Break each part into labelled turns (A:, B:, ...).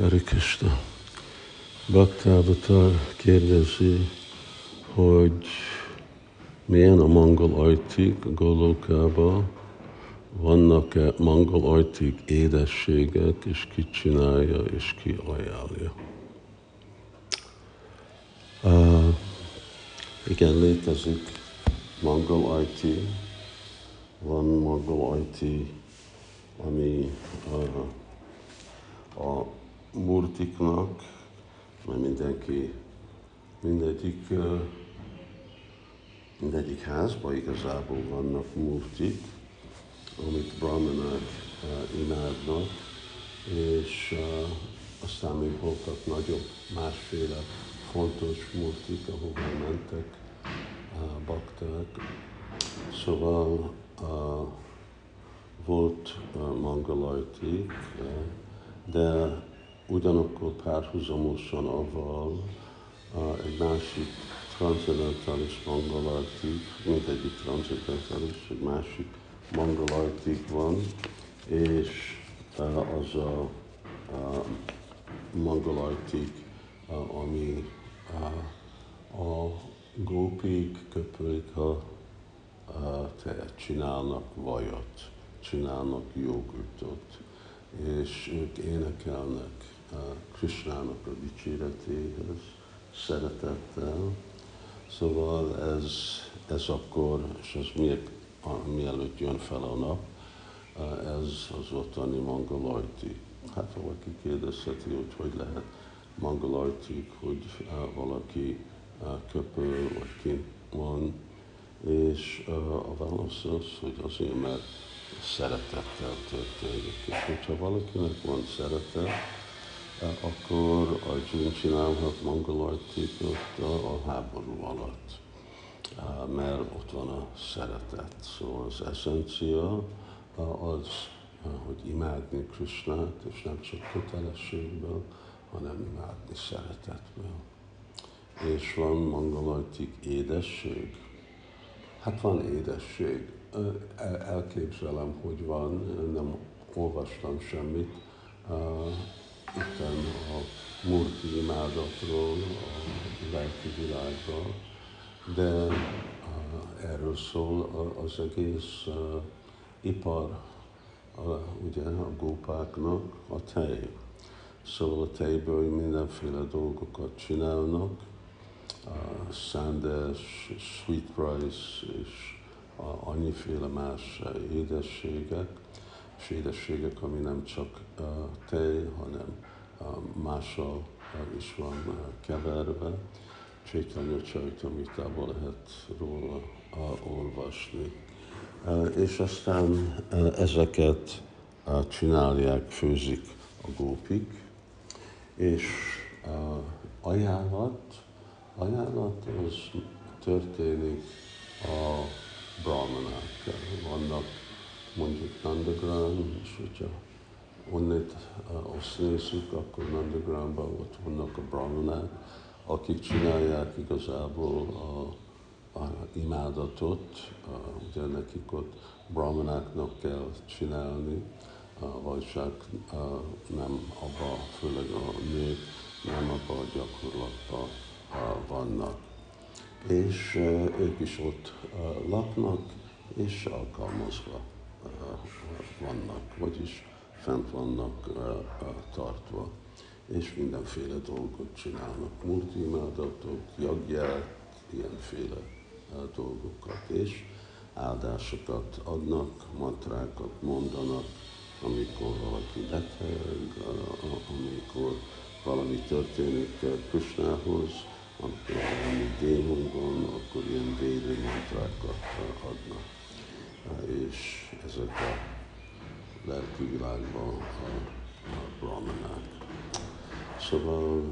A: Hare Krishna. Bhaktavatar kérdezi, hogy milyen a mangol ajtik Golokában, vannak-e mangol ajtik édességek, és ki csinálja, és ki ajánlja. Uh, igen, létezik mangol ajti, van mangol ajti, ami uh, a murtiknak, mert mindenki, mindegyik, mindegyik házban igazából vannak murtik, amit brahmanák imádnak, és aztán még voltak nagyobb, másféle fontos murtik, ahova mentek bakták. Szóval volt mangalajtik, de ugyanakkor párhuzamosan avval egy másik transzendentális mangalajtik, mindegyik transzendentális, egy másik mangalajtik van, és az a, a mangalajtik, ami a gópik köpőik a tejet, csinálnak vajat, csinálnak jogurtot, és ők énekelnek Krishnának a dicséretéhez, szeretettel. Szóval ez, ez akkor, és ez miért, mielőtt jön fel a nap, ez az ottani mangolajti. Hát valaki kérdezheti, hogy hogy lehet mangolajtik, hogy valaki köpő, vagy ki van, és a válasz az, hogy azért, mert szeretettel történik. És hogyha valakinek van szeretet, akkor a June csinálhat mongolajtikot a háború alatt, mert ott van a szeretet. Szóval az eszencia az, hogy imádni Krishnát, és nem csak kötelességből, hanem imádni szeretetből. És van mongolajtik édesség? Hát van édesség elképzelem, hogy van, nem olvastam semmit. Itt a murti imádatról, a lelki világban, de erről szól az egész ipar, ugye a gópáknak a tej. Szóval a tejből mindenféle dolgokat csinálnak, szándes, sweet rice és annyiféle más édességek, és édességek, ami nem csak tej, hanem mással is van keverve. Csétanya Csajtamitában lehet róla olvasni. És aztán ezeket csinálják, főzik a gópik, és ajánlat, ajánlat az történik a brahmanák. Vannak mondjuk Nandagram, és hogyha onnét azt nézzük, akkor Nandagramban ott vannak a brahmanák, akik csinálják igazából a, a imádatot, ugye nekik ott brahmanáknak kell csinálni, vagy csak nem abba, főleg a nők nem abba a gyakorlatban vannak. És ők is ott laknak, és alkalmazva vannak, vagyis fent vannak tartva, és mindenféle dolgot csinálnak, multimádatok, jagját, ilyenféle dolgokat, és áldásokat adnak, mantrákat mondanak, amikor valaki beteg, amikor valami történik Krisnához, amikor valami démon van, akkor ilyen védő mantrákat adnak. És ezek a lelki világban a, a brahmanák. Szóval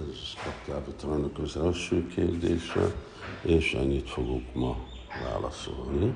A: ez Kaptávatarnak az első kérdése, és ennyit fogok ma válaszolni.